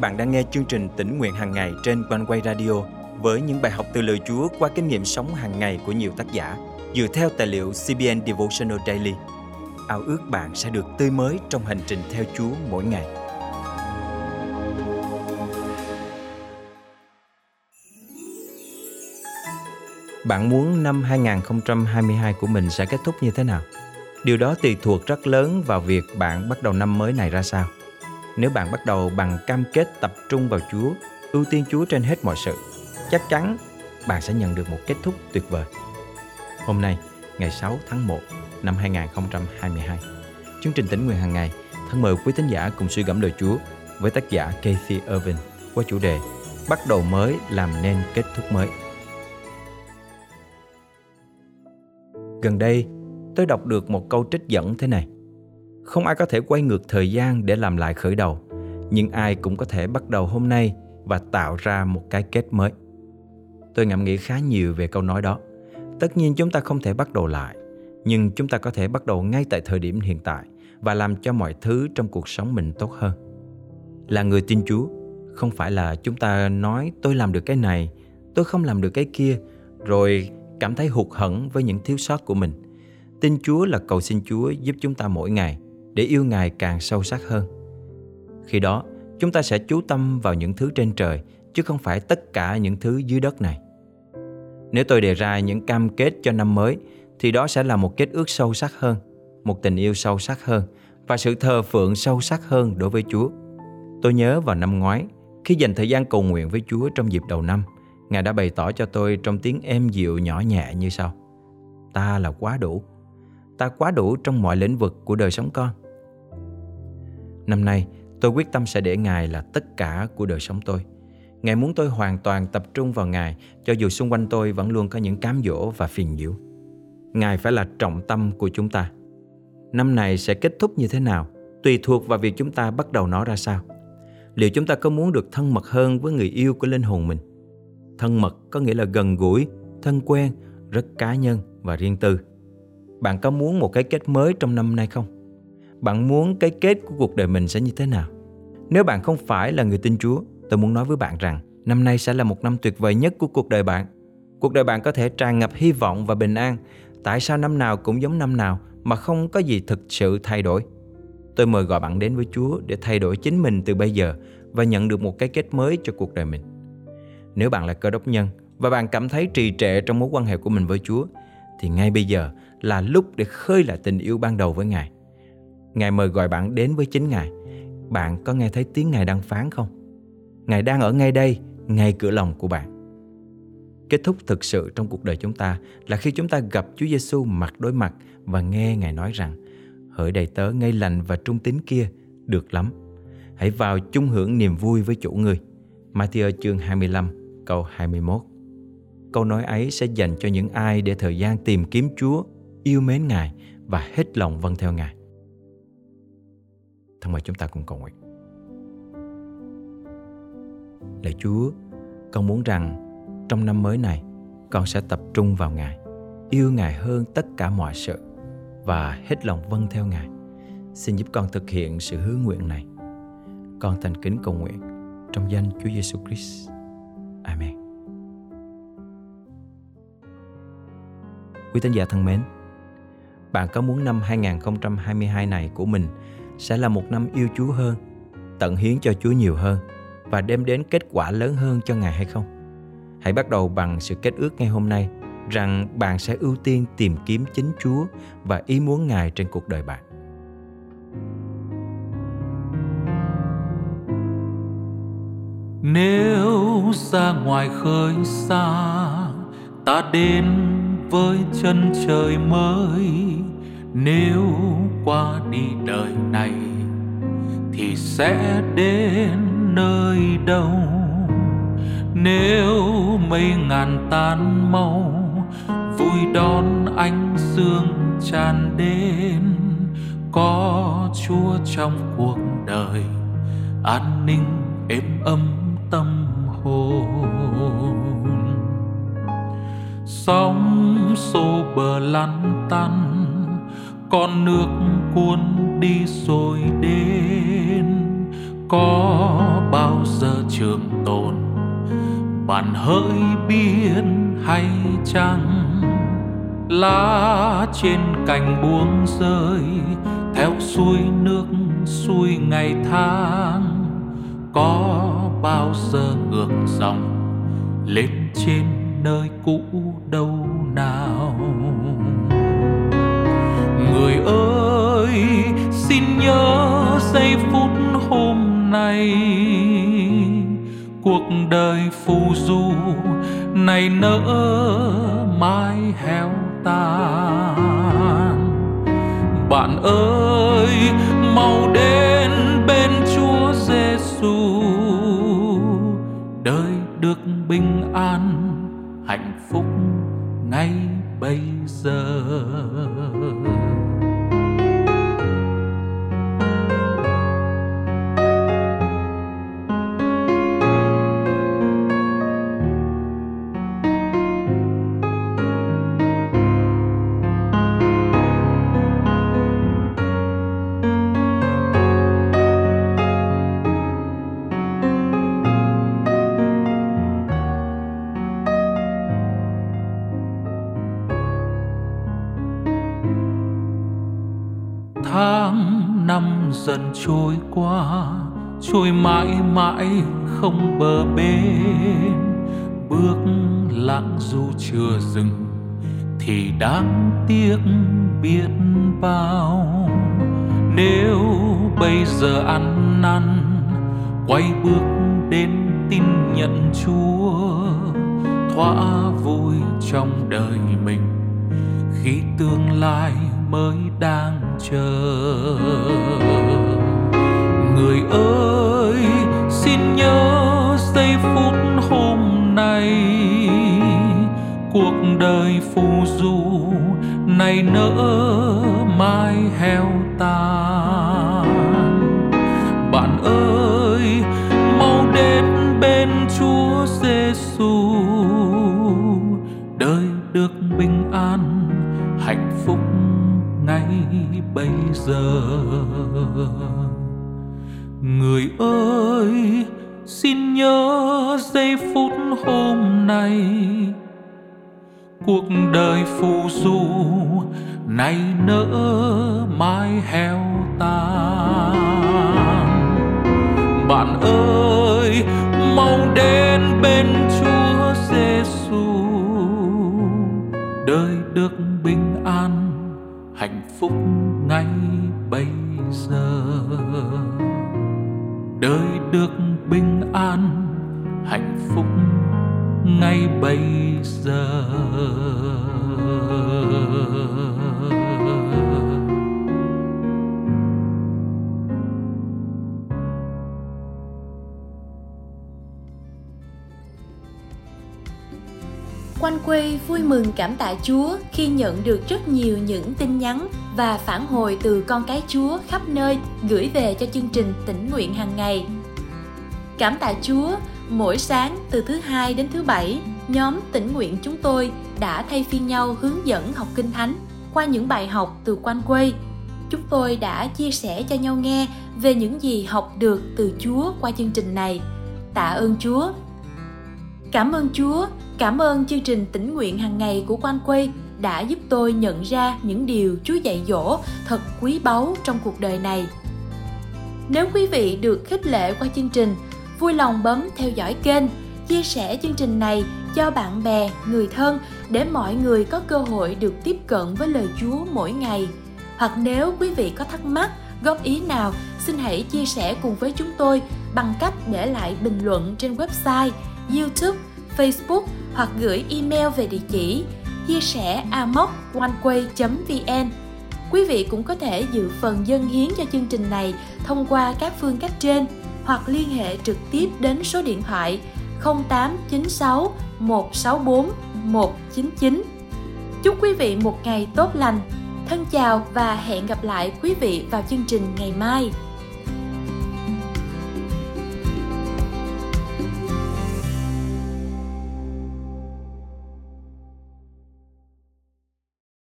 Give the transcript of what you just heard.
bạn đang nghe chương trình tỉnh nguyện hàng ngày trên quanh quay radio với những bài học từ lời Chúa qua kinh nghiệm sống hàng ngày của nhiều tác giả dựa theo tài liệu CBN Devotional Daily. Ao ước bạn sẽ được tươi mới trong hành trình theo Chúa mỗi ngày. Bạn muốn năm 2022 của mình sẽ kết thúc như thế nào? Điều đó tùy thuộc rất lớn vào việc bạn bắt đầu năm mới này ra sao. Nếu bạn bắt đầu bằng cam kết tập trung vào Chúa, ưu tiên Chúa trên hết mọi sự, chắc chắn bạn sẽ nhận được một kết thúc tuyệt vời. Hôm nay, ngày 6 tháng 1 năm 2022, chương trình tỉnh nguyện hàng ngày thân mời quý thính giả cùng suy gẫm lời Chúa với tác giả Kathy Irvin qua chủ đề Bắt đầu mới làm nên kết thúc mới. Gần đây, tôi đọc được một câu trích dẫn thế này. Không ai có thể quay ngược thời gian để làm lại khởi đầu, nhưng ai cũng có thể bắt đầu hôm nay và tạo ra một cái kết mới. Tôi ngẫm nghĩ khá nhiều về câu nói đó. Tất nhiên chúng ta không thể bắt đầu lại, nhưng chúng ta có thể bắt đầu ngay tại thời điểm hiện tại và làm cho mọi thứ trong cuộc sống mình tốt hơn. Là người tin Chúa, không phải là chúng ta nói tôi làm được cái này, tôi không làm được cái kia, rồi cảm thấy hụt hẫng với những thiếu sót của mình. Tin Chúa là cầu xin Chúa giúp chúng ta mỗi ngày để yêu Ngài càng sâu sắc hơn. Khi đó, chúng ta sẽ chú tâm vào những thứ trên trời chứ không phải tất cả những thứ dưới đất này. Nếu tôi đề ra những cam kết cho năm mới thì đó sẽ là một kết ước sâu sắc hơn, một tình yêu sâu sắc hơn và sự thờ phượng sâu sắc hơn đối với Chúa. Tôi nhớ vào năm ngoái, khi dành thời gian cầu nguyện với Chúa trong dịp đầu năm, Ngài đã bày tỏ cho tôi trong tiếng êm dịu nhỏ nhẹ như sau. Ta là quá đủ. Ta quá đủ trong mọi lĩnh vực của đời sống con. Năm nay, tôi quyết tâm sẽ để Ngài là tất cả của đời sống tôi. Ngài muốn tôi hoàn toàn tập trung vào Ngài cho dù xung quanh tôi vẫn luôn có những cám dỗ và phiền nhiễu. Ngài phải là trọng tâm của chúng ta. Năm này sẽ kết thúc như thế nào tùy thuộc vào việc chúng ta bắt đầu nó ra sao. Liệu chúng ta có muốn được thân mật hơn với người yêu của linh hồn mình? Thân mật có nghĩa là gần gũi, thân quen, rất cá nhân và riêng tư. Bạn có muốn một cái kết mới trong năm nay không? Bạn muốn cái kết của cuộc đời mình sẽ như thế nào? Nếu bạn không phải là người tin Chúa, tôi muốn nói với bạn rằng năm nay sẽ là một năm tuyệt vời nhất của cuộc đời bạn. Cuộc đời bạn có thể tràn ngập hy vọng và bình an. Tại sao năm nào cũng giống năm nào mà không có gì thực sự thay đổi? Tôi mời gọi bạn đến với Chúa để thay đổi chính mình từ bây giờ và nhận được một cái kết mới cho cuộc đời mình. Nếu bạn là cơ đốc nhân và bạn cảm thấy trì trệ trong mối quan hệ của mình với Chúa, thì ngay bây giờ là lúc để khơi lại tình yêu ban đầu với Ngài. Ngài mời gọi bạn đến với chính Ngài. Bạn có nghe thấy tiếng Ngài đang phán không? Ngài đang ở ngay đây, ngay cửa lòng của bạn. Kết thúc thực sự trong cuộc đời chúng ta là khi chúng ta gặp Chúa Giêsu mặt đối mặt và nghe Ngài nói rằng Hỡi đầy tớ ngay lành và trung tín kia, được lắm. Hãy vào chung hưởng niềm vui với chủ người. Matthew chương 25 câu 21. Câu nói ấy sẽ dành cho những ai để thời gian tìm kiếm Chúa, yêu mến Ngài và hết lòng vâng theo Ngài. Thân mời chúng ta cùng cầu nguyện. Lạy Chúa, con muốn rằng trong năm mới này, con sẽ tập trung vào Ngài, yêu Ngài hơn tất cả mọi sự và hết lòng vâng theo Ngài. Xin giúp con thực hiện sự hứa nguyện này. Con thành kính cầu nguyện trong danh Chúa Giêsu Christ. Amen. Quý tín giả thân mến, bạn có muốn năm 2022 này của mình sẽ là một năm yêu Chúa hơn, tận hiến cho Chúa nhiều hơn và đem đến kết quả lớn hơn cho Ngài hay không? Hãy bắt đầu bằng sự kết ước ngay hôm nay rằng bạn sẽ ưu tiên tìm kiếm chính Chúa và ý muốn Ngài trên cuộc đời bạn. Nếu ra ngoài khơi xa ta đến với chân trời mới nếu qua đi đời này, thì sẽ đến nơi đâu? Nếu mây ngàn tan mau vui đón ánh sương tràn đến, có chúa trong cuộc đời, an ninh êm ấm tâm hồn. Sóng xô bờ lăn tăn con nước cuốn đi rồi đến. Có bao giờ trường tồn bạn hỡi biên hay chăng? Lá trên cành buông rơi, theo suối nước xuôi ngày tháng. Có bao giờ ngược dòng lên trên nơi cũ đâu nào? Người ơi, xin nhớ giây phút hôm nay. Cuộc đời phù du này nỡ mai héo tan bạn ơi, mau đến bên Chúa Giêsu đời được bình an, hạnh phúc ngay bây giờ. Trôi qua, trôi mãi mãi không bờ bên. Bước lặng dù chưa dừng thì đáng tiếc biết bao. Nếu bây giờ ăn năn, quay bước đến tin nhận chúa, thỏa vui trong đời mình khi tương lai mới đang chờ người ơi, xin nhớ giây phút hôm nay. Cuộc đời phù du này nỡ mai heo tàn. Bạn ơi, mau đến bên chúa giêsu đời được bình an, hạnh phúc ngay bây giờ người ơi, xin nhớ giây phút hôm nay cuộc đời phù du này nỡ mai heo tàn. Phúc ngay bây giờ Quanh quê vui mừng cảm tạ Chúa khi nhận được rất nhiều những tin nhắn và phản hồi từ con cái Chúa khắp nơi gửi về cho chương trình tỉnh nguyện hàng ngày. Cảm tạ Chúa, mỗi sáng từ thứ hai đến thứ bảy, nhóm tỉnh nguyện chúng tôi đã thay phiên nhau hướng dẫn học kinh thánh qua những bài học từ quanh quê. Chúng tôi đã chia sẻ cho nhau nghe về những gì học được từ Chúa qua chương trình này. Tạ ơn Chúa. Cảm ơn Chúa Cảm ơn chương trình tỉnh nguyện hàng ngày của Quan quê đã giúp tôi nhận ra những điều Chúa dạy dỗ thật quý báu trong cuộc đời này. Nếu quý vị được khích lệ qua chương trình, vui lòng bấm theo dõi kênh, chia sẻ chương trình này cho bạn bè, người thân để mọi người có cơ hội được tiếp cận với lời Chúa mỗi ngày. Hoặc nếu quý vị có thắc mắc, góp ý nào, xin hãy chia sẻ cùng với chúng tôi bằng cách để lại bình luận trên website, YouTube, Facebook hoặc gửi email về địa chỉ chia sẻ amoconeway.vn. Quý vị cũng có thể dự phần dân hiến cho chương trình này thông qua các phương cách trên hoặc liên hệ trực tiếp đến số điện thoại 0896 164 199. Chúc quý vị một ngày tốt lành. Thân chào và hẹn gặp lại quý vị vào chương trình ngày mai.